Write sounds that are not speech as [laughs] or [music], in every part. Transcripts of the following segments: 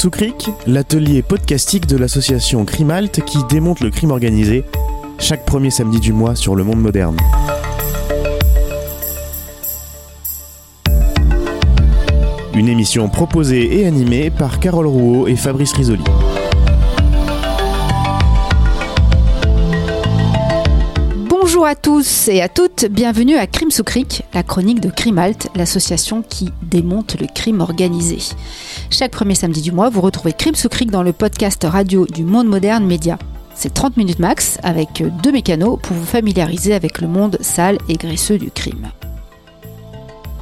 sous Creek, l'atelier podcastique de l'association Crimalt qui démonte le crime organisé, chaque premier samedi du mois sur le monde moderne. Une émission proposée et animée par Carole Rouault et Fabrice Risoli. Bonjour à tous et à toutes, bienvenue à Crime sous Cric, la chronique de Crimalt, l'association qui démonte le crime organisé. Chaque premier samedi du mois, vous retrouvez Crime sous Cric dans le podcast radio du Monde Moderne Média. C'est 30 minutes max avec deux mécanos pour vous familiariser avec le monde sale et graisseux du crime.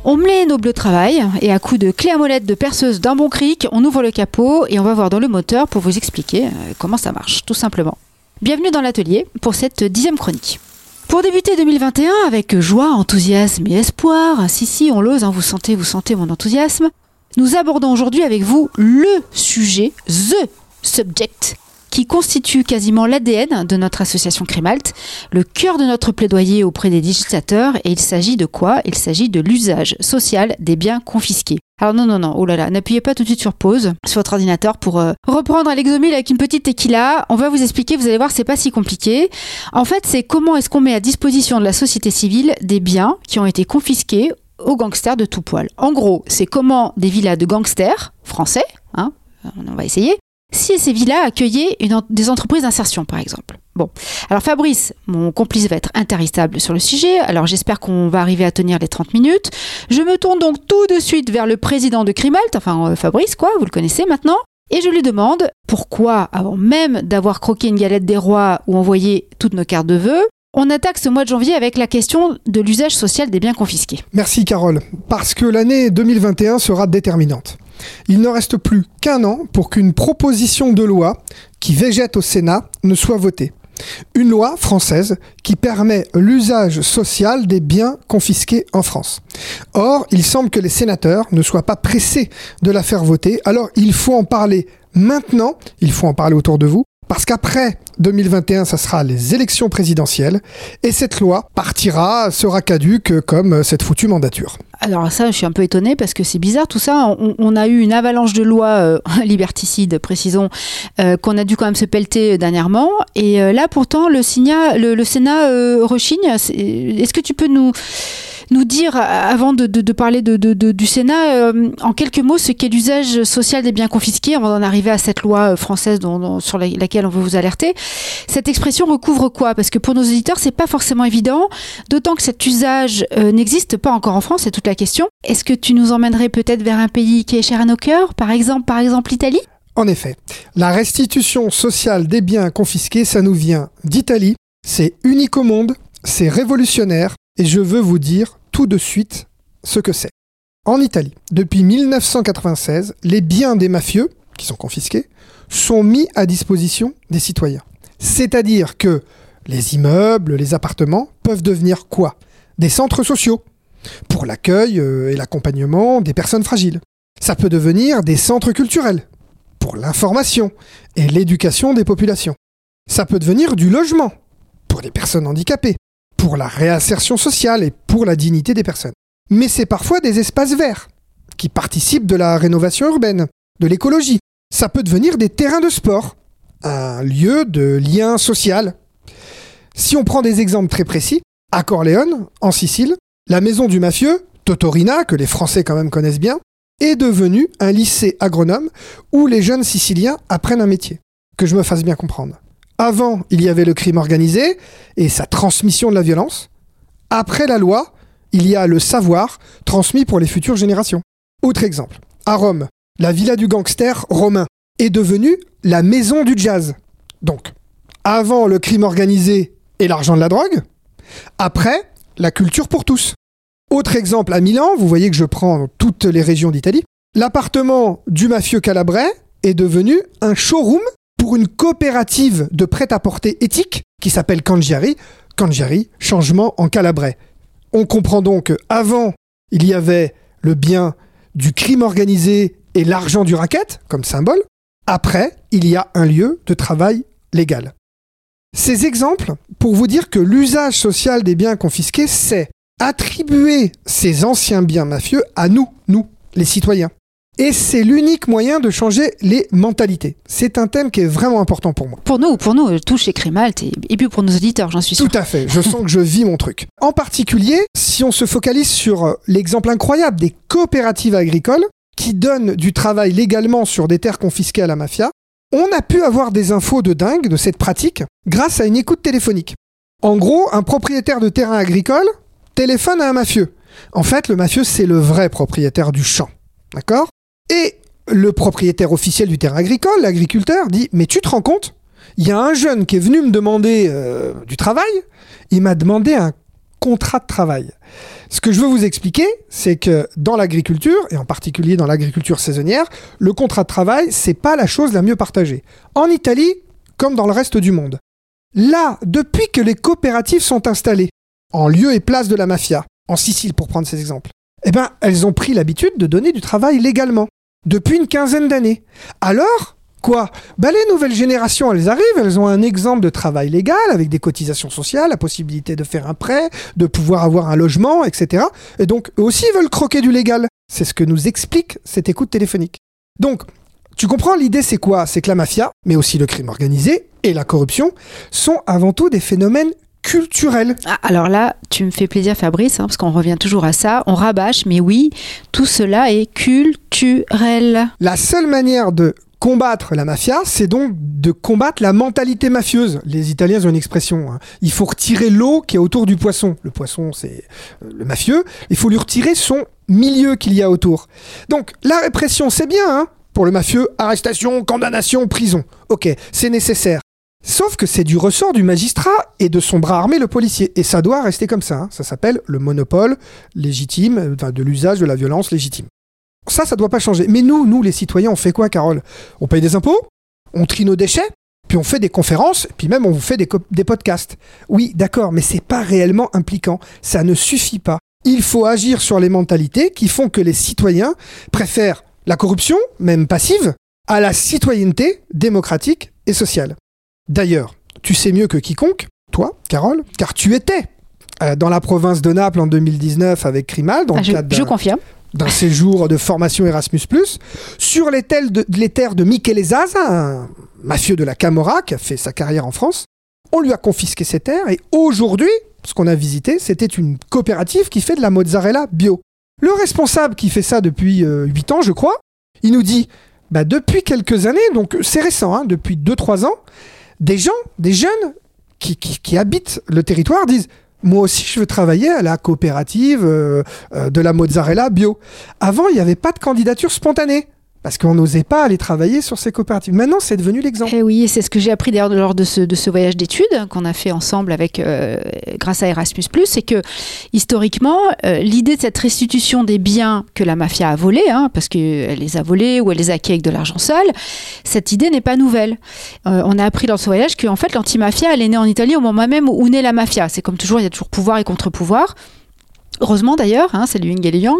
On met nos bleus travail et à coup de clé à molette de perceuse d'un bon cric, on ouvre le capot et on va voir dans le moteur pour vous expliquer euh, comment ça marche, tout simplement. Bienvenue dans l'atelier pour cette dixième chronique. Pour débuter 2021 avec joie, enthousiasme et espoir, si si on l'ose, hein, vous sentez, vous sentez mon enthousiasme, nous abordons aujourd'hui avec vous le sujet, the subject, qui constitue quasiment l'ADN de notre association Crimalt, le cœur de notre plaidoyer auprès des législateurs, et il s'agit de quoi? Il s'agit de l'usage social des biens confisqués. Alors non, non, non, oh là là, n'appuyez pas tout de suite sur pause sur votre ordinateur pour euh, reprendre l'exomile avec une petite tequila. On va vous expliquer, vous allez voir, c'est pas si compliqué. En fait, c'est comment est-ce qu'on met à disposition de la société civile des biens qui ont été confisqués aux gangsters de tout poil. En gros, c'est comment des villas de gangsters français, hein, on va essayer, si ces villas accueillaient des entreprises d'insertion, par exemple. Bon, alors Fabrice, mon complice va être intarissable sur le sujet, alors j'espère qu'on va arriver à tenir les 30 minutes. Je me tourne donc tout de suite vers le président de Crimalt, enfin euh, Fabrice quoi, vous le connaissez maintenant, et je lui demande pourquoi, avant même d'avoir croqué une galette des rois ou envoyé toutes nos cartes de vœux, on attaque ce mois de janvier avec la question de l'usage social des biens confisqués. Merci Carole, parce que l'année 2021 sera déterminante. Il ne reste plus qu'un an pour qu'une proposition de loi qui végète au Sénat ne soit votée. Une loi française qui permet l'usage social des biens confisqués en France. Or, il semble que les sénateurs ne soient pas pressés de la faire voter, alors il faut en parler maintenant, il faut en parler autour de vous, parce qu'après 2021, ça sera les élections présidentielles, et cette loi partira, sera caduque comme cette foutue mandature. Alors ça, je suis un peu étonnée parce que c'est bizarre tout ça. On, a eu une avalanche de lois euh, [laughs] liberticides, précisons, euh, qu'on a dû quand même se pelleter dernièrement. Et euh, là, pourtant, le, Sénat rechigne. Est-ce que tu peux nous nous dire, avant de, parler de, du Sénat, euh, en quelques mots, ce qu'est l'usage social des biens confisqués, avant d'en arriver à cette loi euh, française sur laquelle on veut vous alerter? Cette expression recouvre quoi? Parce que pour nos auditeurs, c'est pas forcément évident, d'autant que cet usage euh, n'existe pas encore en France, c'est toute la question. Est-ce que tu nous emmènerais peut-être vers un pays qui est cher à nos cœurs, par exemple, par exemple l'Italie? En effet, la restitution sociale des biens confisqués, ça nous vient d'Italie, c'est unique au monde, c'est révolutionnaire, et je veux vous dire tout de suite ce que c'est. En Italie, depuis 1996, les biens des mafieux, qui sont confisqués, sont mis à disposition des citoyens. C'est-à-dire que les immeubles, les appartements peuvent devenir quoi? Des centres sociaux, pour l'accueil euh, et l'accompagnement des personnes fragiles. Ça peut devenir des centres culturels, pour l'information et l'éducation des populations. Ça peut devenir du logement, pour les personnes handicapées pour la réinsertion sociale et pour la dignité des personnes. Mais c'est parfois des espaces verts, qui participent de la rénovation urbaine, de l'écologie. Ça peut devenir des terrains de sport, un lieu de lien social. Si on prend des exemples très précis, à Corleone, en Sicile, la maison du mafieux, Totorina, que les Français quand même connaissent bien, est devenue un lycée agronome où les jeunes Siciliens apprennent un métier. Que je me fasse bien comprendre. Avant, il y avait le crime organisé et sa transmission de la violence. Après la loi, il y a le savoir transmis pour les futures générations. Autre exemple, à Rome, la villa du gangster romain est devenue la maison du jazz. Donc, avant le crime organisé et l'argent de la drogue, après la culture pour tous. Autre exemple à Milan, vous voyez que je prends toutes les régions d'Italie, l'appartement du mafieux calabrais est devenu un showroom pour une coopérative de prêt-à-porter éthique qui s'appelle Kangiari. Kangiari, changement en calabrais. On comprend donc qu'avant, il y avait le bien du crime organisé et l'argent du racket comme symbole. Après, il y a un lieu de travail légal. Ces exemples pour vous dire que l'usage social des biens confisqués, c'est attribuer ces anciens biens mafieux à nous, nous, les citoyens. Et c'est l'unique moyen de changer les mentalités. C'est un thème qui est vraiment important pour moi. Pour nous, pour nous, tout chez Crimalt et, et puis pour nos auditeurs, j'en suis sûr. Tout à fait, je sens que je vis mon truc. En particulier, si on se focalise sur euh, l'exemple incroyable des coopératives agricoles qui donnent du travail légalement sur des terres confisquées à la mafia, on a pu avoir des infos de dingue de cette pratique grâce à une écoute téléphonique. En gros, un propriétaire de terrain agricole téléphone à un mafieux. En fait, le mafieux, c'est le vrai propriétaire du champ. D'accord? Et le propriétaire officiel du terrain agricole, l'agriculteur, dit Mais tu te rends compte? Il y a un jeune qui est venu me demander euh, du travail. Il m'a demandé un contrat de travail. Ce que je veux vous expliquer, c'est que dans l'agriculture, et en particulier dans l'agriculture saisonnière, le contrat de travail, c'est pas la chose la mieux partagée. En Italie, comme dans le reste du monde. Là, depuis que les coopératives sont installées, en lieu et place de la mafia, en Sicile pour prendre ces exemples, eh ben, elles ont pris l'habitude de donner du travail légalement, depuis une quinzaine d'années. Alors, quoi? Ben, Les nouvelles générations, elles arrivent, elles ont un exemple de travail légal, avec des cotisations sociales, la possibilité de faire un prêt, de pouvoir avoir un logement, etc. Et donc, eux aussi veulent croquer du légal. C'est ce que nous explique cette écoute téléphonique. Donc, tu comprends, l'idée c'est quoi? C'est que la mafia, mais aussi le crime organisé et la corruption, sont avant tout des phénomènes culturels. Ah, alors là, tu me fais plaisir Fabrice, hein, parce qu'on revient toujours à ça, on rabâche, mais oui, tout cela est culturel. La seule manière de combattre la mafia, c'est donc de combattre la mentalité mafieuse. Les Italiens ont une expression. hein. Il faut retirer l'eau qui est autour du poisson. Le poisson, c'est euh, le mafieux. Il faut lui retirer son milieu qu'il y a autour. Donc, la répression, c'est bien, hein, pour le mafieux. Arrestation, condamnation, prison. Ok, c'est nécessaire. Sauf que c'est du ressort du magistrat et de son bras armé, le policier. Et ça doit rester comme ça. hein. Ça s'appelle le monopole légitime, euh, de l'usage de la violence légitime. Ça, ça doit pas changer. Mais nous, nous, les citoyens, on fait quoi, Carole? On paye des impôts, on trie nos déchets, puis on fait des conférences, puis même on vous fait des, des podcasts. Oui, d'accord, mais c'est pas réellement impliquant. Ça ne suffit pas. Il faut agir sur les mentalités qui font que les citoyens préfèrent la corruption, même passive, à la citoyenneté démocratique et sociale. D'ailleurs, tu sais mieux que quiconque, toi, Carole, car tu étais euh, dans la province de Naples en 2019 avec Crimal, dans Ah, le je, cadre je confirme. D'un séjour de formation Erasmus+, sur les terres de, les terres de Michele Zaza, un mafieux de la Camorra qui a fait sa carrière en France. On lui a confisqué ses terres et aujourd'hui, ce qu'on a visité, c'était une coopérative qui fait de la mozzarella bio. Le responsable qui fait ça depuis 8 ans, je crois, il nous dit, bah, depuis quelques années, donc c'est récent, hein, depuis 2-3 ans, des gens, des jeunes qui habitent le territoire disent moi aussi je veux travailler à la coopérative euh, euh, de la mozzarella bio. Avant il n'y avait pas de candidature spontanée parce qu'on n'osait pas aller travailler sur ces coopératives. Maintenant c'est devenu l'exemple. Eh oui, c'est ce que j'ai appris d'ailleurs lors de ce, de ce voyage d'études qu'on a fait ensemble avec, euh, grâce à Erasmus+, c'est que historiquement, euh, l'idée de cette restitution des biens que la mafia a volés, hein, parce qu'elle les a volés ou elle les a acquis avec de l'argent sale, cette idée n'est pas nouvelle. Euh, on a appris dans ce voyage qu'en fait l'antimafia, elle est née en Italie au moment même où naît la mafia. C'est comme toujours, il y a toujours pouvoir et contre-pouvoir. Heureusement d'ailleurs, hein, c'est le yin et le yang.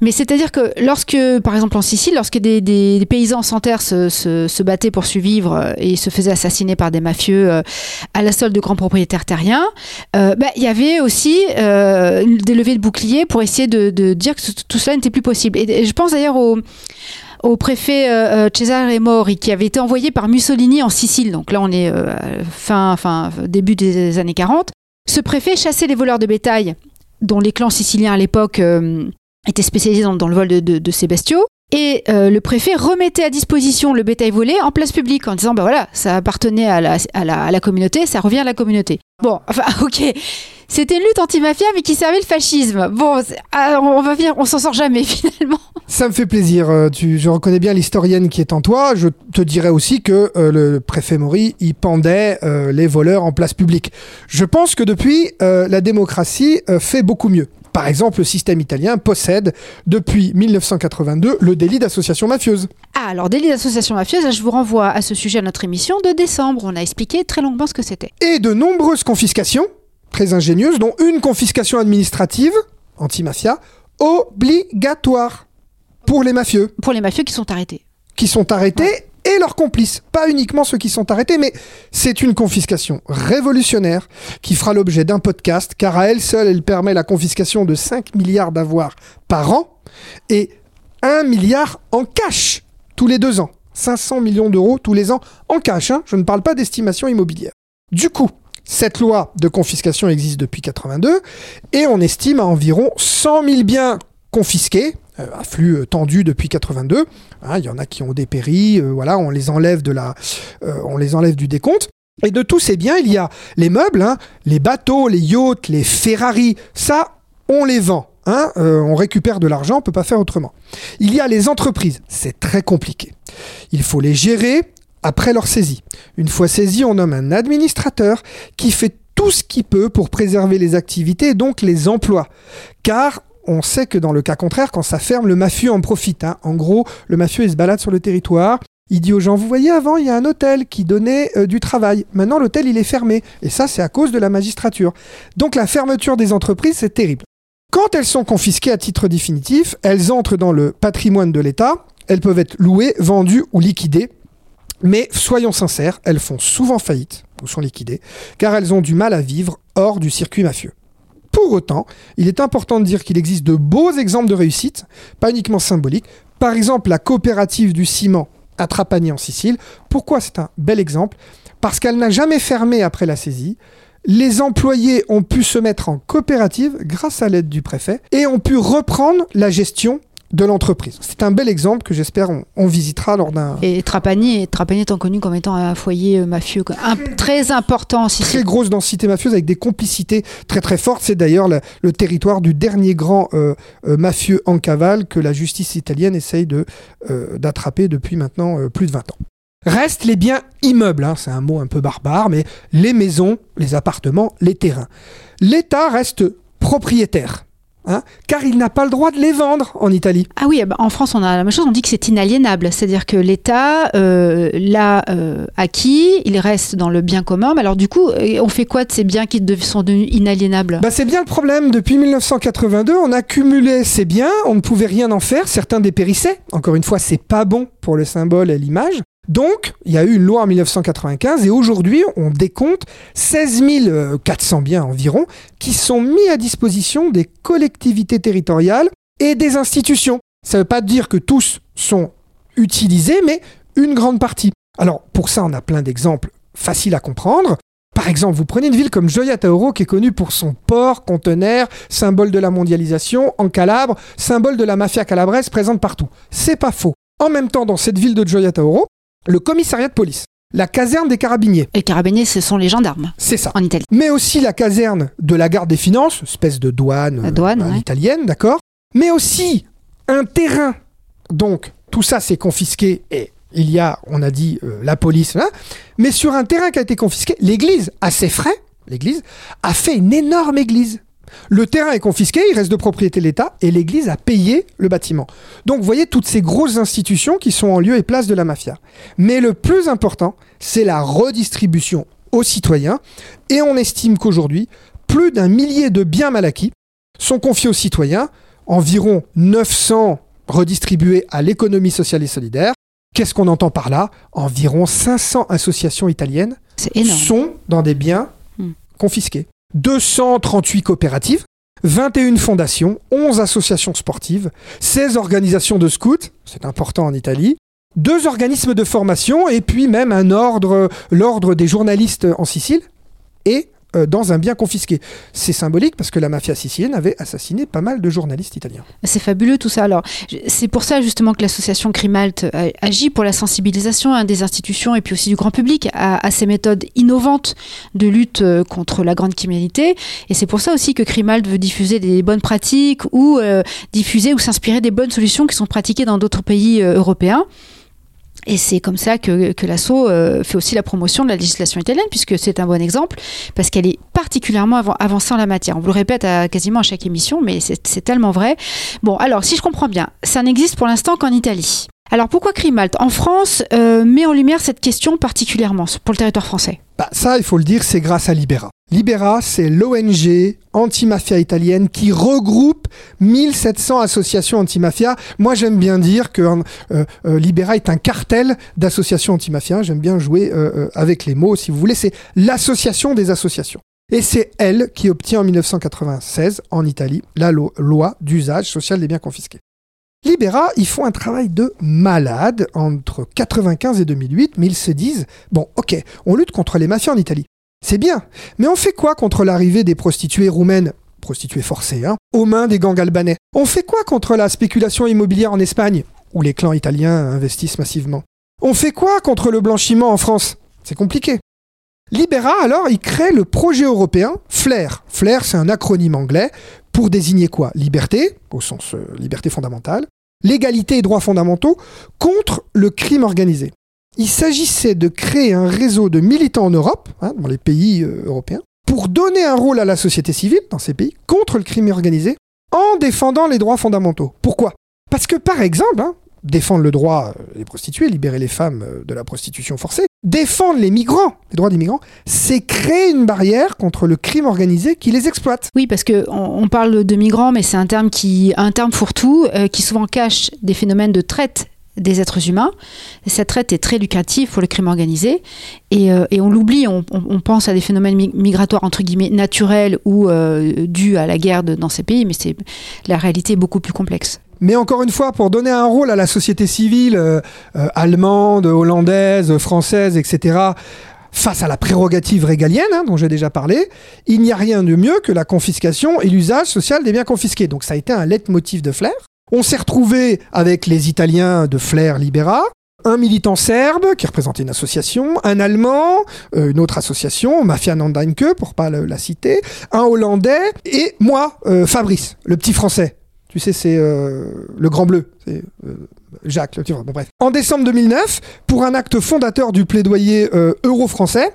Mais c'est-à-dire que lorsque, par exemple en Sicile, lorsque des, paysans sans terre se, battaient pour survivre euh, et se faisaient assassiner par des mafieux euh, à la solde de grands propriétaires terriens, euh, bah, il y avait aussi des levées de boucliers pour essayer de, dire que tout cela n'était plus possible. Et, je pense d'ailleurs au préfet Cesare Mori qui avait été envoyé par Mussolini en Sicile. Donc là, on est euh, fin, début des années 40. Ce préfet chassait les voleurs de bétail dont les clans siciliens à l'époque euh, étaient spécialisés dans, le vol de, de-. Et euh, le préfet remettait à disposition le bétail volé en place publique en disant bah voilà, ça appartenait à la, à la, communauté, ça revient à la communauté. Bon, [laughs] enfin, ok. C'était une lutte anti-mafia, mais qui servait le fascisme. Bon, ah, on va dire, on s'en sort jamais [laughs] finalement. Ça me fait plaisir. euh, Tu, je reconnais bien l'historienne qui est en toi. Je te dirais aussi que euh, le préfet Maury, il pendait les voleurs en place publique. Je pense que depuis, la démocratie fait beaucoup mieux. Par exemple, le système italien possède depuis 1982 le délit d'association mafieuse. Ah, alors délit d'association mafieuse, je vous renvoie à ce sujet à notre émission de décembre. On a expliqué très longuement ce que c'était. Et de nombreuses confiscations, très ingénieuses, dont une confiscation administrative, anti-mafia, obligatoire pour les mafieux. Pour les mafieux qui sont arrêtés. qui sont arrêtés et leurs complices. Pas uniquement ceux qui sont arrêtés, mais c'est une confiscation révolutionnaire qui fera l'objet d'un podcast, car à elle seule, elle permet la confiscation de 5 milliards d'avoirs par an. Et 1 milliard en cash tous les deux ans. 500 millions d'euros tous les ans en cash. hein. Je ne parle pas d'estimation immobilière. Du coup, cette loi de confiscation existe depuis 82 et on estime à environ 100 000 biens confisqués, afflux euh, tendu depuis 82. Hein, Il y en a qui ont dépéri, euh, voilà, on les enlève de la, euh, on les enlève du décompte. Et de tous ces biens, il y a les meubles, hein, les bateaux, les yachts, les Ferrari. Ça, on les vend. hein, euh, on récupère de l'argent, on peut pas faire autrement. Il y a les entreprises. C'est très compliqué. Il faut les gérer après leur saisie. Une fois saisis, on nomme un administrateur qui fait tout ce qu'il peut pour préserver les activités et donc les emplois. Car on sait que dans le cas contraire, quand ça ferme, le mafieux en profite. hein. En gros, le mafieux, il se balade sur le territoire. Il dit aux gens, vous voyez, avant, il y a un hôtel qui donnait euh, du travail. Maintenant, l'hôtel, il est fermé. Et ça, c'est à cause de la magistrature. Donc, la fermeture des entreprises, c'est terrible. Quand elles sont confisquées à titre définitif, elles entrent dans le patrimoine de l'État. Elles peuvent être louées, vendues ou liquidées. Mais soyons sincères, elles font souvent faillite ou sont liquidées, car elles ont du mal à vivre hors du circuit mafieux. Pour autant, il est important de dire qu'il existe de beaux exemples de réussite, pas uniquement symboliques. Par exemple, la coopérative du ciment à Trapani en Sicile. Pourquoi c'est un bel exemple? Parce qu'elle n'a jamais fermé après la saisie. Les employés ont pu se mettre en coopérative grâce à l'aide du préfet et ont pu reprendre la gestion de l'entreprise. C'est un bel exemple que j'espère on, on visitera lors d'un Et Trapani, Trapani étant connu comme étant un foyer euh, mafieux. Un- très important en très grosse densité mafieuse avec des complicités très très fortes. C'est d'ailleurs le, le territoire du dernier grand euh, euh, mafieux en cavale que la justice italienne essaye de, euh, d'attraper depuis maintenant plus de 20 ans. Restent les biens immeubles, hein, c'est un mot un peu barbare, mais les maisons, les appartements, les terrains. L'État reste propriétaire, hein, car il n'a pas le droit de les vendre en Italie. Ah oui, eh ben, en France, on a la même chose. On dit que c'est inaliénable. C'est-à-dire que l'État euh, l'a euh, acquis, il reste dans le bien commun. Mais alors, du coup, on fait quoi de ces biens qui sont devenus inaliénables? Bah, c'est bien le problème. Depuis 1982, on accumulait ces biens, on ne pouvait rien en faire, certains dépérissaient. Encore une fois, c'est pas bon pour le symbole et l'image. Donc, il y a eu une loi en 1995 et aujourd'hui, on décompte 16 400 biens environ qui sont mis à disposition des collectivités territoriales et des institutions. Ça ne veut pas dire que tous sont utilisés, mais une grande partie. Alors, pour ça, on a plein d'exemples faciles à comprendre. Par exemple, vous prenez une ville comme Gioia Tauro qui est connue pour son port, conteneur, symbole de la mondialisation, en Calabre, symbole de la mafia calabraise présente partout. C'est pas faux. En même temps, dans cette ville de Gioia Tauro, le commissariat de police, la caserne des carabiniers, les carabiniers, ce sont les gendarmes c'est ça. en Italie. Mais aussi la caserne de la garde des finances, espèce de douane, La douane, euh, ouais. l'italienne, d'accord Mais aussi un terrain. Donc, tout ça, c'est confisqué et il y a, on a dit, euh, la police. hein. Mais sur un terrain qui a été confisqué, l'église, à ses frais, l'église, a fait une énorme église. Le terrain est confisqué, il reste de propriété de l'État et l'église a payé le bâtiment. Donc vous voyez toutes ces grosses institutions qui sont en lieu et place de la mafia. Mais le plus important, c'est la redistribution aux citoyens et on estime qu'aujourd'hui, plus d'un millier de biens mal acquis sont confiés aux citoyens, environ 900 redistribués à l'économie sociale et solidaire. Qu'est-ce qu'on entend par là? Environ 500 associations italiennes sont dans des biens Hmm. confisqués. 238 coopératives, 21 fondations, 11 associations sportives, 16 organisations de scouts, c'est important en Italie, deux organismes de formation et puis même un ordre, l'ordre des journalistes en Sicile et euh, dans un bien confisqué. C'est symbolique parce que la mafia sicilienne avait assassiné pas mal de journalistes italiens. C'est fabuleux tout ça. Alors, c'est pour ça justement que l'association Crimalt euh, agit pour la sensibilisation hein, des institutions et puis aussi du grand public à, ces méthodes innovantes de lutte euh, contre la grande criminalité. Et c'est pour ça aussi que Crimalt veut diffuser des bonnes pratiques ou diffuser ou s'inspirer des bonnes solutions qui sont pratiquées dans d'autres pays européens. Et c'est comme ça que, que l'ASSO euh, fait aussi la promotion de la législation italienne, puisque c'est un bon exemple, parce qu'elle est particulièrement avan- avancée en la matière. On vous le répète à, quasiment à chaque émission, mais c'est tellement vrai. Bon, alors, si je comprends bien, ça n'existe pour l'instant qu'en Italie. Alors, pourquoi Crimalt En France, euh, met en lumière cette question particulièrement pour le territoire français. Bah, ça, il faut le dire, c'est grâce à Libera. Libera, c'est l'ONG anti-mafia italienne qui regroupe 1700 associations anti-mafia. Moi, j'aime bien dire que euh, euh, Libera est un cartel d'associations anti-mafia. J'aime bien jouer avec les mots, si vous voulez. C'est l'association des associations. Et c'est elle qui obtient en 1996, en Italie, la lo- loi d'usage social des biens confisqués. Libera, ils font un travail de malade entre 95 et 2008, mais ils se disent, bon ok, on lutte contre les mafias en Italie. C'est bien, mais on fait quoi contre l'arrivée des prostituées roumaines? Prostituées forcées, hein, aux mains des gangs albanais. On fait quoi contre la spéculation immobilière en Espagne, où les clans italiens investissent massivement. On fait quoi contre le blanchiment en France? C'est compliqué. Libera, alors, il crée le projet européen FLAIR. FLAIR, c'est un acronyme anglais pour désigner quoi? Liberté, au sens euh, liberté fondamentale, l'égalité et droits fondamentaux contre le crime organisé. Il s'agissait de créer un réseau de militants en Europe, hein, dans les pays euh, européens, pour donner un rôle à la société civile dans ces pays contre le crime organisé en défendant les droits fondamentaux. Pourquoi? Parce que par exemple, hein, défendre le droit des euh, prostituées, libérer les femmes euh, de la prostitution forcée, défendre les migrants, les droits des migrants, c'est créer une barrière contre le crime organisé qui les exploite. Oui, parce que on, parle de migrants, mais c'est un terme qui, un terme fourre-tout, euh, qui souvent cache des phénomènes de traite des êtres humains. cette traite est très lucrative pour le crime organisé et, on l'oublie, on, pense à des phénomènes migratoires entre guillemets naturels ou dus à la guerre dans ces pays, mais c'est la réalité est beaucoup plus complexe. Mais encore une fois, pour donner un rôle à la société civile euh, euh, allemande, hollandaise, française, etc., face à la prérogative régalienne hein, dont j'ai déjà parlé, il n'y a rien de mieux que la confiscation et l'usage social des biens confisqués. Donc ça a été un leitmotiv de Flair. On s'est retrouvé avec les Italiens de Flair Libera, un militant serbe qui représentait une association, un allemand, euh, une autre association, Mafia Nandanke pour pas la, citer, un hollandais et moi, Fabrice, le petit français tu sais, c'est euh, le Grand Bleu. C'est euh, Jacques. bon, bref. En décembre 2009, pour un acte fondateur du plaidoyer euh, euro-français,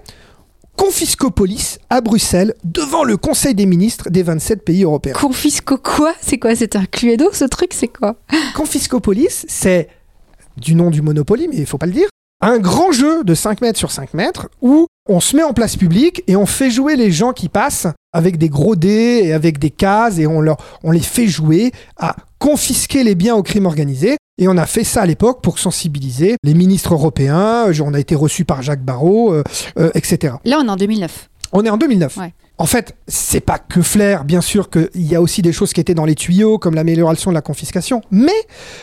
Confiscopolis à Bruxelles devant le Conseil des ministres des 27 pays européens. Confisco quoi? C'est quoi? C'est un cluedo ce truc? C'est quoi? Confiscopolis, c'est du nom du Monopoly, mais il faut pas le dire. Un grand jeu de 5 mètres sur 5 mètres où on se met en place publique et on fait jouer les gens qui passent avec des gros dés et avec des cases et on, leur, on les fait jouer à confisquer les biens au crime organisé. Et on a fait ça à l'époque pour sensibiliser les ministres européens. On a été reçu par Jacques Barrot, euh, euh, etc. Là, on est en 2009. On est en 2009. En fait, c'est pas que Flair, bien sûr qu'il y a aussi des choses qui étaient dans les tuyaux, comme l'amélioration de la confiscation, mais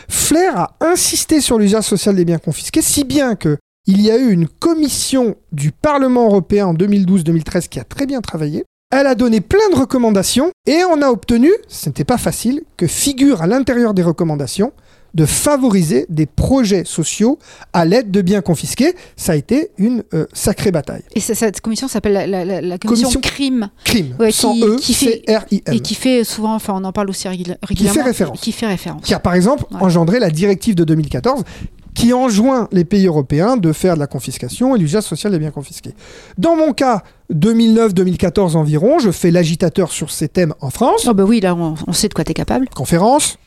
Flair a insisté sur l'usage social des biens confisqués, si bien que il y a eu une commission du Parlement européen en 2012-2013 qui a très bien travaillé. Elle a donné plein de recommandations et on a obtenu, ce n'était pas facile, que figure à l'intérieur des recommandations de favoriser des projets sociaux à l'aide de biens confisqués. Ça a été une euh, sacrée bataille. Et cette commission s'appelle la, commission, crime. Crime, sans qui, E, qui fait, Et qui fait souvent, enfin on en parle aussi régulièrement. Qui fait référence. Qui fait référence. Qui a par exemple engendré la directive de 2014 qui enjoint les pays européens de faire de la confiscation et l'usage social des biens confisqués. Dans mon cas, 2009-2014 environ, je fais l'agitateur sur ces thèmes en France. Oh bah oui, là on, sait de quoi tu es capable. Conférences,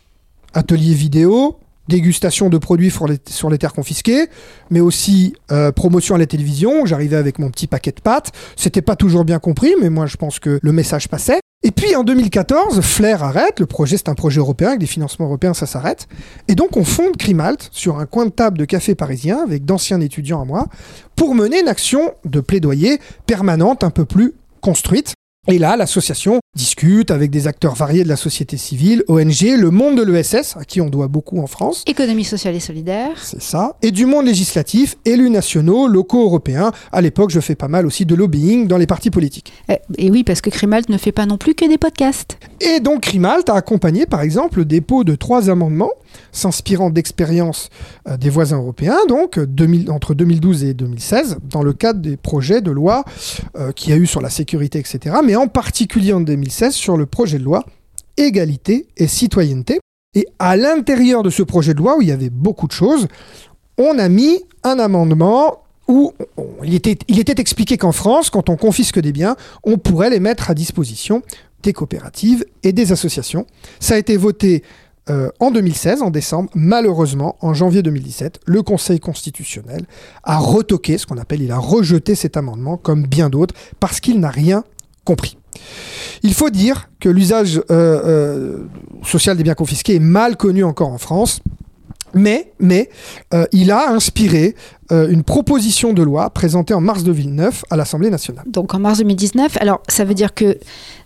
ateliers vidéo, dégustation de produits sur les, terres confisquées, mais aussi euh, promotion à la télévision. J'arrivais avec mon petit paquet de pâtes. C'était pas toujours bien compris, mais moi je pense que le message passait. Et puis en 2014, Flair arrête, le projet c'est un projet européen, avec des financements européens ça s'arrête. Et donc on fonde Crimalt sur un coin de table de café parisien avec d'anciens étudiants à moi pour mener une action de plaidoyer permanente un peu plus construite. Et là, l'association discute avec des acteurs variés de la société civile, ONG, le monde de l'ESS, à qui on doit beaucoup en France. Économie sociale et solidaire. C'est ça. Et du monde législatif, élus nationaux, locaux européens. À l'époque, je fais pas mal aussi de lobbying dans les partis politiques. Eh, et oui, parce que Crimalt ne fait pas non plus que des podcasts. Et donc Crimalt a accompagné, par exemple, le dépôt de trois amendements s'inspirant d'expériences euh, des voisins européens, donc entre 2012 et 2016, dans le cadre des projets de loi euh, qu'il y a eu sur la sécurité, etc., mais en particulier en 2016 sur le projet de loi égalité et citoyenneté. Et à l'intérieur de ce projet de loi, où il y avait beaucoup de choses, on a mis un amendement où il était, expliqué qu'en France, quand on confisque des biens, on pourrait les mettre à disposition des coopératives et des associations. Ça a été voté euh, en 2016, en décembre, malheureusement, en janvier 2017, le Conseil constitutionnel a retoqué, ce qu'on appelle, il a rejeté cet amendement, comme bien d'autres, parce qu'il n'a rien compris. Il faut dire que l'usage euh, euh, social des biens confisqués est mal connu encore en France. Mais, mais il a inspiré euh, une proposition de loi présentée en mars 2009 à l'Assemblée nationale. Donc en mars 2019. Alors ça veut dire que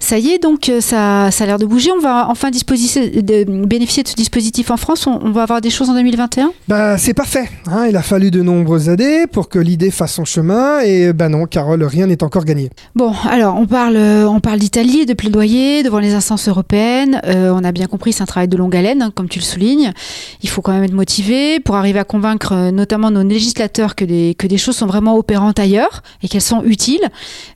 ça y est, donc euh, ça, ça a l'air de bouger. On va enfin de bénéficier de ce dispositif en France. On, on va avoir des choses en 2021 Bah, c'est pas fait. hein. Il a fallu de nombreuses années pour que l'idée fasse son chemin. Et bah non, Carole, rien n'est encore gagné. Bon, alors on parle, euh, on parle d'Italie, de plaidoyer devant les instances européennes. Euh, on a bien compris, c'est un travail de longue haleine, hein, comme tu le soulignes. Il faut quand même être motivé pour arriver à convaincre notamment nos législateurs que des, que des choses sont vraiment opérantes ailleurs et qu'elles sont utiles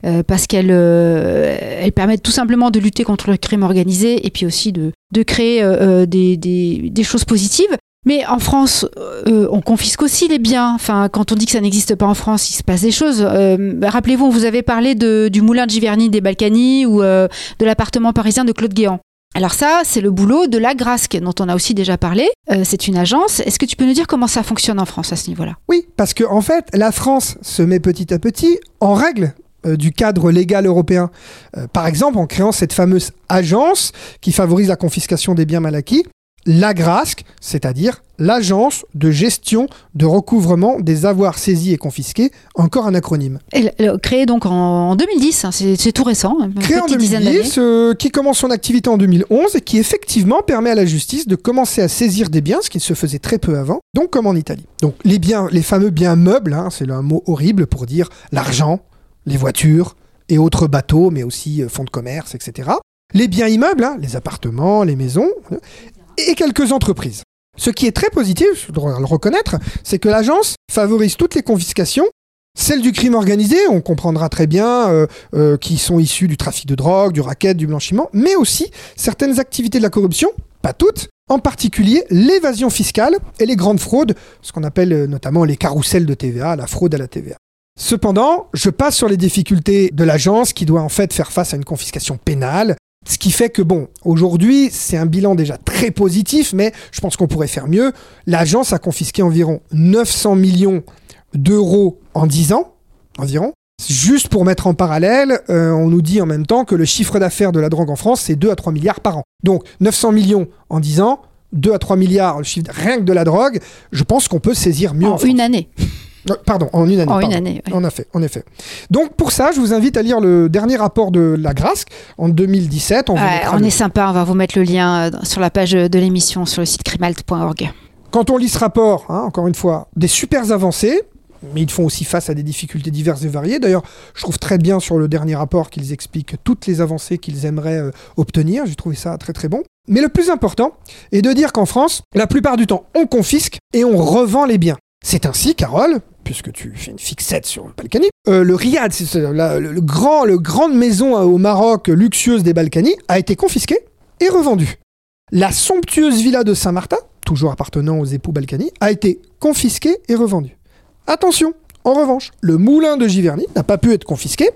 euh, parce qu'elles euh, elles permettent tout simplement de lutter contre le crime organisé et puis aussi de, de créer euh, des, des, des choses positives. Mais en France, on confisque aussi les biens. Enfin, quand on dit que ça n'existe pas en France, il se passe des choses. Euh, Rappelez-vous, on vous avait parlé de- du moulin de Giverny des Balkany ou de l'appartement parisien de Claude Guéant. Alors ça, c'est le boulot de la Grasque, dont on a aussi déjà parlé. Euh, c'est une agence. Est-ce que tu peux nous dire comment ça fonctionne en France à ce niveau-là? Oui, parce que en fait, la France se met petit à petit en règle euh, du cadre légal européen. Euh, par exemple, en créant cette fameuse agence qui favorise la confiscation des biens mal acquis, l'AGRASC, c'est-à-dire l'agence de gestion de recouvrement des avoirs saisis et confisqués, encore un acronyme. Créée donc en, en 2010, hein, c'est tout récent, une Créé en petite dizaine d'années. 2010, euh, qui commence son activité en 2011 et qui effectivement permet à la justice de commencer à saisir des biens, ce qui se faisait très peu avant, donc comme en Italie. Donc les biens, les fameux biens meubles, hein, c'est un mot horrible pour dire l'argent, les voitures et autres bateaux, mais aussi euh, fonds de commerce, etc. Les biens immeubles, hein, les appartements, les maisons, et quelques entreprises. Ce qui est très positif, je dois le reconnaître, c'est que l'agence favorise toutes les confiscations celles du crime organisé, on comprendra très bien, euh, euh, qui sont issues du trafic de drogue, du racket, du blanchiment, mais aussi certaines activités de la corruption, pas toutes, en particulier l'évasion fiscale et les grandes fraudes, ce qu'on appelle euh, notamment les carousels de TVA, la fraude à la TVA. Cependant, je passe sur les difficultés de l'agence qui doit en fait faire face à une confiscation pénale, ce qui fait que bon, aujourd'hui, c'est un bilan déjà très positif, mais je pense qu'on pourrait faire mieux. L'agence a confisqué environ 900 millions d'euros en 10 ans, environ. Juste pour mettre en parallèle, euh, on nous dit en même temps que le chiffre d'affaires de la drogue en France, c'est 2 à 3 milliards par an. Donc 900 millions en 10 ans, 2 à 3 milliards, le chiffre rien que de la drogue, je pense qu'on peut saisir mieux en, En une année. Euh, Pardon, en une année. En une année, ouais. En effet, en effet. Donc pour ça, je vous invite à lire le dernier rapport de la Grasque en 2017. On, Ouais, on le- est sympa, on va vous mettre le lien euh, sur la page de l'émission sur le site crimalt.org. Quand on lit ce rapport, hein, encore une fois, des super avancées, mais ils font aussi face à des difficultés diverses et variées. D'ailleurs, je trouve très bien sur le dernier rapport qu'ils expliquent toutes les avancées qu'ils aimeraient euh, obtenir. J'ai trouvé ça très très bon. Mais le plus important est de dire qu'en France, la plupart du temps, on confisque et on revend les biens. C'est ainsi, Carole, puisque tu fais une fixette sur le Balkany, euh, le Riad, c'est ce- la- le, le grand, le grande maison euh, au Maroc luxueuse des Balkany, a été confisquée et revendue. La somptueuse villa de Saint-Martin, toujours appartenant aux époux Balkany, a été confisquée et revendue. Attention, en revanche, le moulin de Giverny n'a pas pu être confisqué,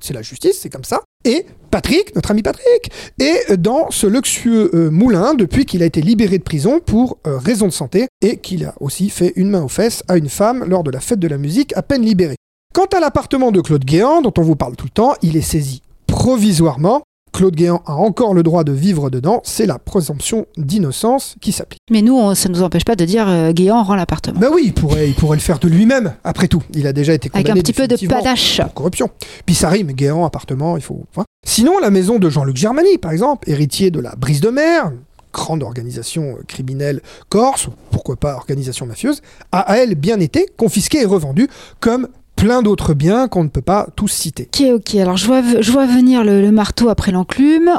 c'est la justice, c'est comme ça, et Patrick, notre ami Patrick, est dans ce luxueux euh, moulin depuis qu'il a été libéré de prison pour euh, raison de santé et qu'il a aussi fait une main aux fesses à une femme lors de la fête de la musique à peine libérée. Quant à l'appartement de Claude Guéant, dont on vous parle tout le temps, il est saisi provisoirement. Claude Guéant a encore le droit de vivre dedans, c'est la présomption d'innocence qui s'applique. Mais nous, on- ça ne nous empêche pas de dire euh, Guéant rend l'appartement. Ben oui, il pourrait, il pourrait le faire de lui-même, après tout. Il a déjà été Avec condamné un petit peu de panache. pour corruption. Puis ça rime, Guéant, appartement, il faut... Sinon, la maison de Jean-Luc Germany, par exemple, héritier de la Brise de Mer, grande organisation euh, criminelle corse, ou pourquoi pas organisation mafieuse, a à elle bien été confisquée et revendue, comme plein d'autres biens qu'on ne peut pas tous citer. Ok, ok. Alors je vois, je vois venir le, le marteau après l'enclume.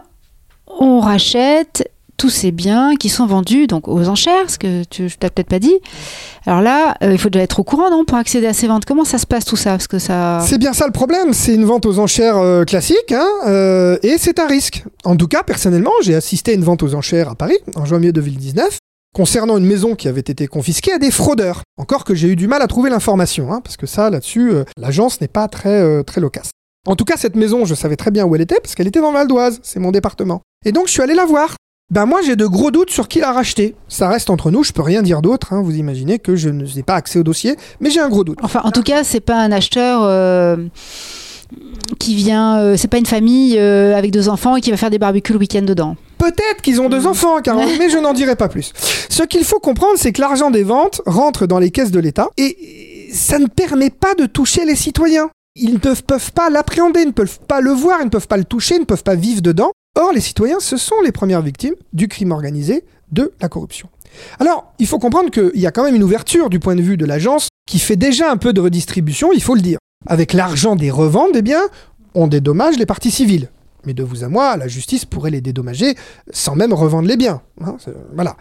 On rachète tous ces biens qui sont vendus donc aux enchères, ce que tu t'ai peut-être pas dit. Alors là, euh, il faut déjà être au courant, non, pour accéder à ces ventes. Comment ça se passe tout ça? Parce que ça. C'est bien ça le problème, c'est une vente aux enchères euh, classique, hein, euh, et c'est un risque. En tout cas, personnellement, j'ai assisté à une vente aux enchères à Paris, en janvier 2019, concernant une maison qui avait été confisquée à des fraudeurs. Encore que j'ai eu du mal à trouver l'information, hein, parce que ça, là-dessus, euh, l'agence n'est pas très, euh, très loquace. En tout cas, cette maison, je savais très bien où elle était, parce qu'elle était dans Val d'Oise, c'est mon département. Et donc, je suis allé la voir. Ben moi, j'ai de gros doutes sur qui l'a racheté. Ça reste entre nous, je peux rien dire d'autre, hein, vous imaginez que je n'ai pas accès au dossier, mais j'ai un gros doute. Enfin, en tout cas, c'est pas un acheteur euh, qui vient. c'est pas une famille avec deux enfants et qui va faire des barbecues le week-end dedans. Peut-être qu'ils ont deux enfants, Carole, [laughs] mais je n'en dirai pas plus. Ce qu'il faut comprendre, c'est que l'argent des ventes rentre dans les caisses de l'État et ça ne permet pas de toucher les citoyens. Ils ne peuvent pas l'appréhender, ne peuvent pas le voir, ils ne peuvent pas le toucher, ne peuvent pas vivre dedans. Or, les citoyens, ce sont les premières victimes du crime organisé, de la corruption. Alors, il faut comprendre qu'il y a quand même une ouverture du point de vue de l'agence qui fait déjà un peu de redistribution, il faut le dire. Avec l'argent des reventes des biens, on dédommage les parties civiles. Mais de vous à moi, la justice pourrait les dédommager sans même revendre les biens. Hein, voilà.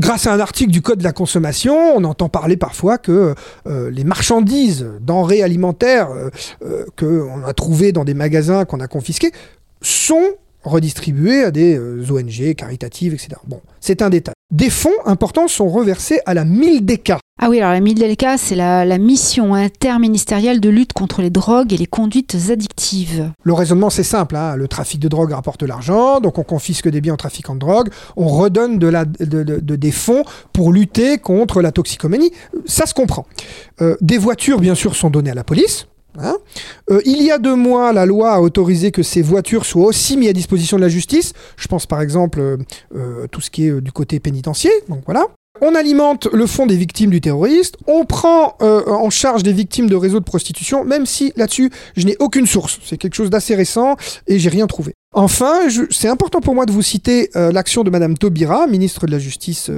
Grâce à un article du Code de la consommation, on entend parler parfois que euh, les marchandises, denrées alimentaires euh, euh, qu'on a trouvées dans des magasins qu'on a confisqués, sont redistribués à des ONG caritatives, etc. Bon, c'est un détail. Des fonds importants sont reversés à la Mildeca. Ah oui, alors la Mildeca, c'est la, mission interministérielle de lutte contre les drogues et les conduites addictives. Le raisonnement, c'est simple. Hein. Le trafic de drogue rapporte l'argent, donc on confisque des biens en trafiquant de drogue, on redonne de la, des fonds pour lutter contre la toxicomanie. Ça se comprend. Euh, des voitures, bien sûr, sont données à la police. Hein. Euh, il y a deux mois, la loi a autorisé que ces voitures soient aussi mises à disposition de la justice. Je pense par exemple euh, euh, tout ce qui est du côté pénitentiaire. Donc voilà. On alimente le fonds des victimes du terroriste, on prend en charge des victimes de réseaux de prostitution, même si là-dessus je n'ai aucune source. C'est quelque chose d'assez récent et j'ai rien trouvé. Enfin, c'est important pour moi de vous citer l'action de Madame Taubira, ministre de la Justice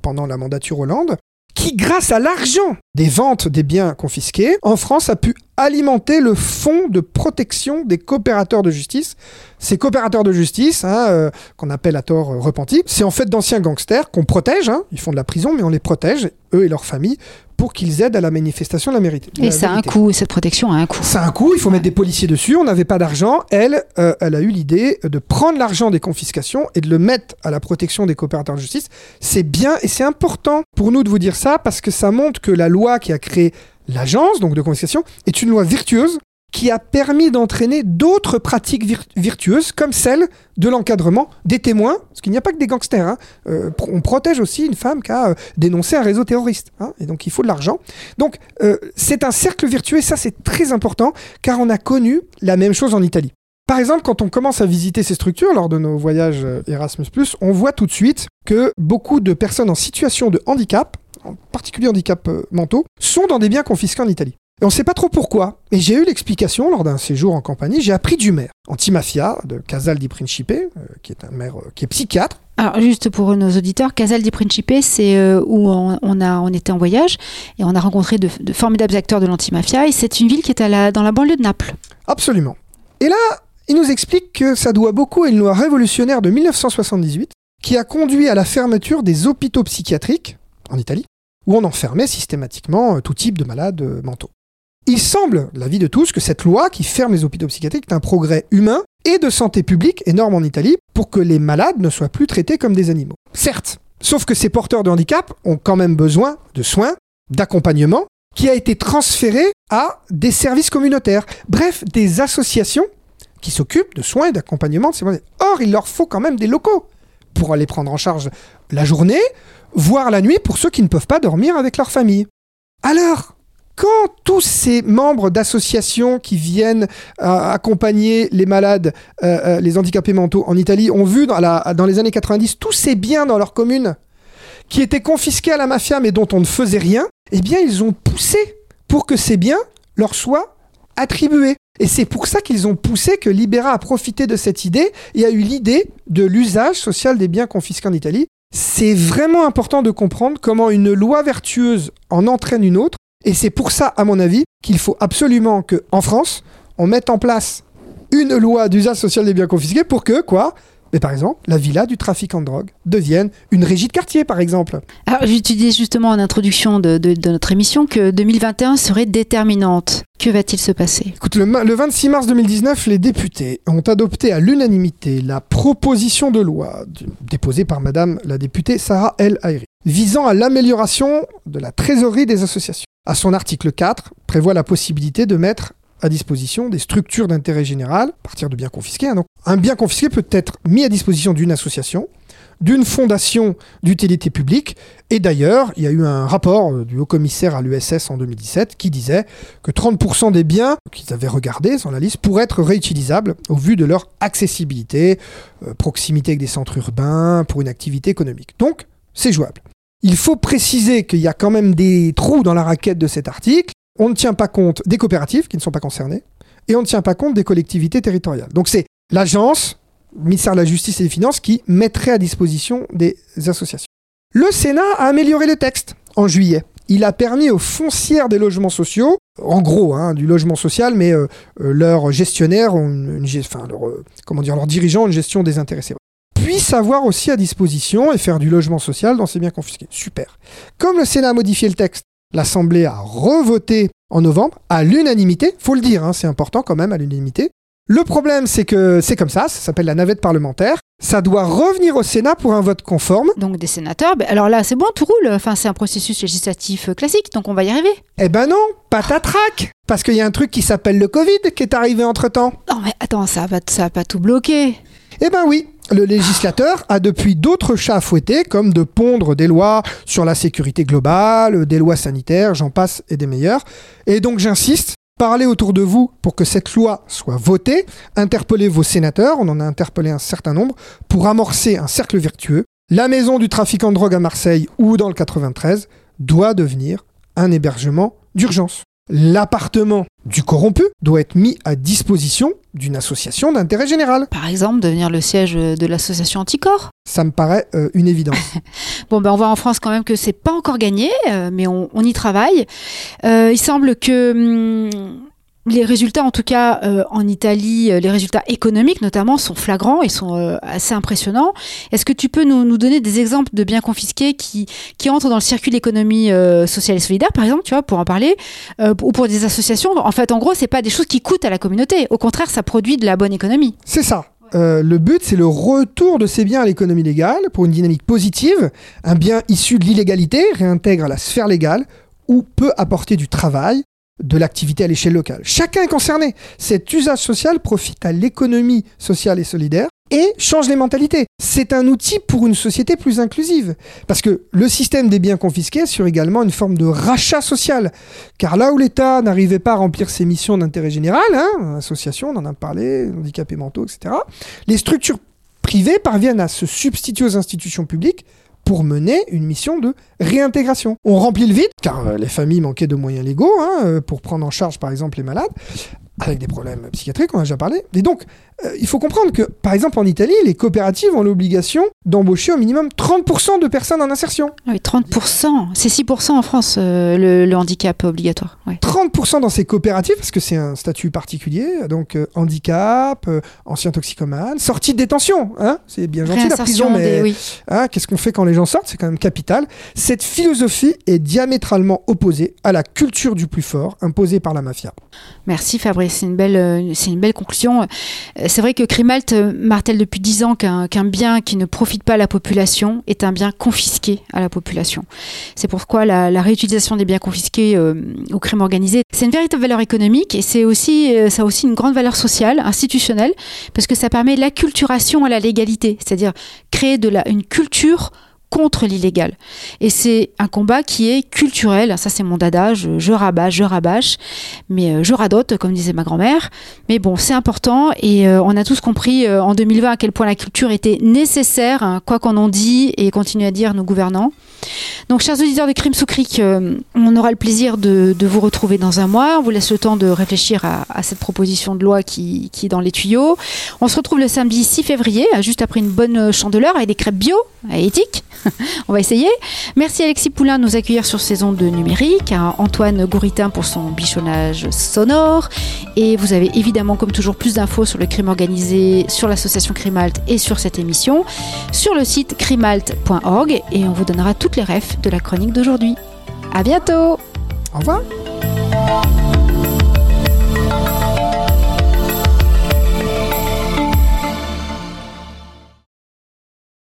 pendant la mandature Hollande, qui, grâce à l'argent des ventes des biens confisqués, en France a pu alimenter le fonds de protection des coopérateurs de justice. Ces coopérateurs de justice, hein, euh, qu'on appelle à tort euh, repentis, c'est en fait d'anciens gangsters qu'on protège, hein. ils font de la prison, mais on les protège, eux et leurs familles, pour qu'ils aident à la manifestation de la, mérite, et ça a un coût, cette protection a un coût. Ça a un coût, il faut mettre des policiers dessus, on n'avait pas d'argent. Elle, euh, elle a eu l'idée de prendre l'argent des confiscations et de le mettre à la protection des coopérateurs de justice. C'est bien et c'est important pour nous de vous dire ça parce que ça montre que la loi qui a créé l'agence donc de confiscation est une loi virtueuse qui a permis d'entraîner d'autres pratiques virtueuses comme celle de l'encadrement des témoins, parce qu'il n'y a pas que des gangsters. Hein. Euh, on protège aussi une femme qui a euh, dénoncé un réseau terroriste, hein, et donc il faut de l'argent. Donc euh, c'est un cercle vertueux, et ça c'est très important, car on a connu la même chose en Italie. Par exemple, quand on commence à visiter ces structures lors de nos voyages Erasmus, on voit tout de suite que beaucoup de personnes en situation de handicap, en particulier handicap mentaux, sont dans des biens confisqués en Italie. Et on ne sait pas trop pourquoi. Et j'ai eu l'explication lors d'un séjour en compagnie. J'ai appris du maire antimafia de Casal di Principe, euh, qui est un maire euh, qui est psychiatre. Alors juste pour nos auditeurs, Casal di Principe, c'est euh, où on, a, on était en voyage et on a rencontré de, formidables acteurs de l'antimafia. Et c'est une ville qui est à la, dans la banlieue de Naples. Absolument. Et là, il nous explique que ça doit beaucoup à une loi révolutionnaire de 1978 qui a conduit à la fermeture des hôpitaux psychiatriques en Italie, où on enfermait systématiquement tout type de malades mentaux. Il semble, l'avis de tous, que cette loi qui ferme les hôpitaux psychiatriques est un progrès humain et de santé publique énorme en Italie pour que les malades ne soient plus traités comme des animaux. Certes, sauf que ces porteurs de handicap ont quand même besoin de soins, d'accompagnement, qui a été transféré à des services communautaires, bref, des associations qui s'occupent de soins et d'accompagnement de ces malades. Or, il leur faut quand même des locaux pour aller prendre en charge la journée, voire la nuit pour ceux qui ne peuvent pas dormir avec leur famille. Alors, quand tous ces membres d'associations qui viennent euh, accompagner les malades, euh, euh, les handicapés mentaux en Italie, ont vu dans, les années 90 tous ces biens dans leur commune qui étaient confisqués à la mafia mais dont on ne faisait rien, eh bien ils ont poussé pour que ces biens leur soient attribués. Et c'est pour ça qu'ils ont poussé que Libera a profité de cette idée et a eu l'idée de l'usage social des biens confisqués en Italie. C'est vraiment important de comprendre comment une loi vertueuse en entraîne une autre et c'est pour ça, à mon avis, qu'il faut absolument qu'en France, on mette en place une loi d'usage social des biens confisqués pour que, quoi mais par exemple, la villa du trafic en drogue devienne une régie de quartier, par exemple. Alors, tu disais justement en introduction de, notre émission que 2021 serait déterminante. Que va-t-il se passer? Écoute, le, le, 26 mars 2019, les députés ont adopté à l'unanimité la proposition de loi déposée par Madame la députée Sarah El Haïri visant à l'amélioration de la trésorerie des associations. À son article 4, prévoit la possibilité de mettre à disposition des structures d'intérêt général à partir de biens confisqués. Hein. un bien confisqué peut être mis à disposition d'une association, d'une fondation d'utilité publique. Et d'ailleurs, il y a eu un rapport euh, du haut-commissaire à l'USS en 2017 qui disait que 30% des biens qu'ils avaient regardés sur la liste pourraient être réutilisables au vu de leur accessibilité, euh, proximité avec des centres urbains, pour une activité économique. Donc, c'est jouable. Il faut préciser qu'il y a quand même des trous dans la raquette de cet article. on ne tient pas compte des coopératives qui ne sont pas concernées et on ne tient pas compte des collectivités territoriales. Donc c'est l'agence, le ministère de la Justice et des Finances qui mettrait à disposition des associations. Le Sénat a amélioré le texte en juillet. Il a permis aux foncières des logements sociaux, en gros hein, du logement social, mais euh, euh, leurs gestionnaires, enfin, leur, euh, comment dire, leurs dirigeants une gestion désintéressée puissent avoir aussi à disposition et faire du logement social dans ces biens confisqués. Super. Comme le Sénat a modifié le texte, l'Assemblée a revoté en novembre à l'unanimité, faut le dire, hein, c'est important quand même à l'unanimité. Le problème, c'est que c'est comme ça, ça s'appelle la navette parlementaire. Ça doit revenir au Sénat pour un vote conforme. Donc des sénateurs, ben alors là c'est bon, tout roule. Enfin c'est un processus législatif euh, classique, donc on va y arriver. Eh ben non, patatrac Parce qu'il y a un truc qui s'appelle le Covid qui est arrivé entre-temps. Non mais attends, ça va, ça va pas tout bloquer. Eh ben oui, le législateur a depuis d'autres chats à fouetter, comme de pondre des lois sur la sécurité globale, des lois sanitaires, j'en passe et des meilleures. Et donc j'insiste, parlez autour de vous pour que cette loi soit votée, interpellez vos sénateurs, on en a interpellé un certain nombre, pour amorcer un cercle vertueux. La maison du trafiquant de drogue à Marseille ou dans le 93 doit devenir un hébergement d'urgence. L'appartement du corrompu doit être mis à disposition d'une association d'intérêt général. Par exemple, devenir le siège de l'association Anticorps. Ça me paraît euh, une évidence. [laughs] bon, ben on voit en France quand même que c'est pas encore gagné, euh, mais on, on, y travaille. Euh, il semble que. Hum, les résultats, en tout cas euh, en Italie, euh, les résultats économiques notamment, sont flagrants et sont euh, assez impressionnants. Est-ce que tu peux nous, donner des exemples de biens confisqués qui, qui entrent dans le circuit de l'économie sociale et solidaire, par exemple, tu vois, pour en parler, ou pour des associations? En fait, en gros, c'est pas des choses qui coûtent à la communauté. Au contraire, ça produit de la bonne économie. C'est ça. Le but, c'est le retour de ces biens à l'économie légale pour une dynamique positive. Un bien issu de l'illégalité réintègre la sphère légale ou peut apporter du travail, de l'activité à l'échelle locale. Chacun est concerné. Cet usage social profite à l'économie sociale et solidaire et change les mentalités. C'est un outil pour une société plus inclusive. Parce que le système des biens confisqués assure également une forme de rachat social. Car là où l'État n'arrivait pas à remplir ses missions d'intérêt général, hein, association, on en a parlé, handicapés mentaux, etc., les structures privées parviennent à se substituer aux institutions publiques pour mener une mission de réintégration. On remplit le vide, car euh, les familles manquaient de moyens légaux hein, euh, pour prendre en charge par exemple les malades, avec des problèmes psychiatriques, on a déjà parlé. Et donc, euh, il faut comprendre que, par exemple, en Italie, les coopératives ont l'obligation d'embaucher au minimum 30% de personnes en insertion. Oui, 30%. C'est 6% en France, euh, le, le, handicap obligatoire. Ouais. 30% dans ces coopératives, parce que c'est un statut particulier, donc euh, handicap, ancien toxicomane, sortie de détention. Hein c'est bien gentil la prison, mais des, oui. hein, qu'est-ce qu'on fait quand les gens sortent? C'est quand même capital. Cette philosophie est diamétralement opposée à la culture du plus fort imposée par la mafia. Merci Fabrice, c'est une belle, c'est une belle conclusion c'est vrai que Crimalt martèle depuis dix ans qu'un qu bien qui ne profite pas à la population est un bien confisqué à la population. C'est pourquoi la, réutilisation des biens confisqués euh, au crime organisé, c'est une véritable valeur économique et c'est aussi, euh, ça a aussi une grande valeur sociale, institutionnelle, parce que ça permet l'acculturation à la légalité, c'est-à-dire créer de une culture contre l'illégal. Et c'est un combat qui est culturel, ça c'est mon dada, je, je je rabâche, mais euh, je radote, comme disait ma grand-mère. Mais bon, c'est important et euh, on a tous compris euh, en 2020 à quel point la culture était nécessaire, hein, quoi qu'on en dit et continue à dire nos gouvernants. Donc, chers auditeurs de Crime sous Cric, on aura le plaisir de, vous retrouver dans un mois. On vous laisse le temps de réfléchir à, cette proposition de loi qui, est dans les tuyaux. On se retrouve le samedi 6 février, juste après une bonne chandeleur avec des crêpes bio, à éthique. [laughs] On va essayer. Merci Alexis Poulain de nous accueillir sur ces ondes de numérique, à Antoine Gouritin pour son bichonnage sonore. Et vous avez évidemment, comme toujours, plus d'infos sur le crime organisé, sur l'association Crimalt et sur cette émission sur le site crimalt.org et on vous donnera toutes les refs de la chronique d'aujourd'hui. À bientôt. Au revoir.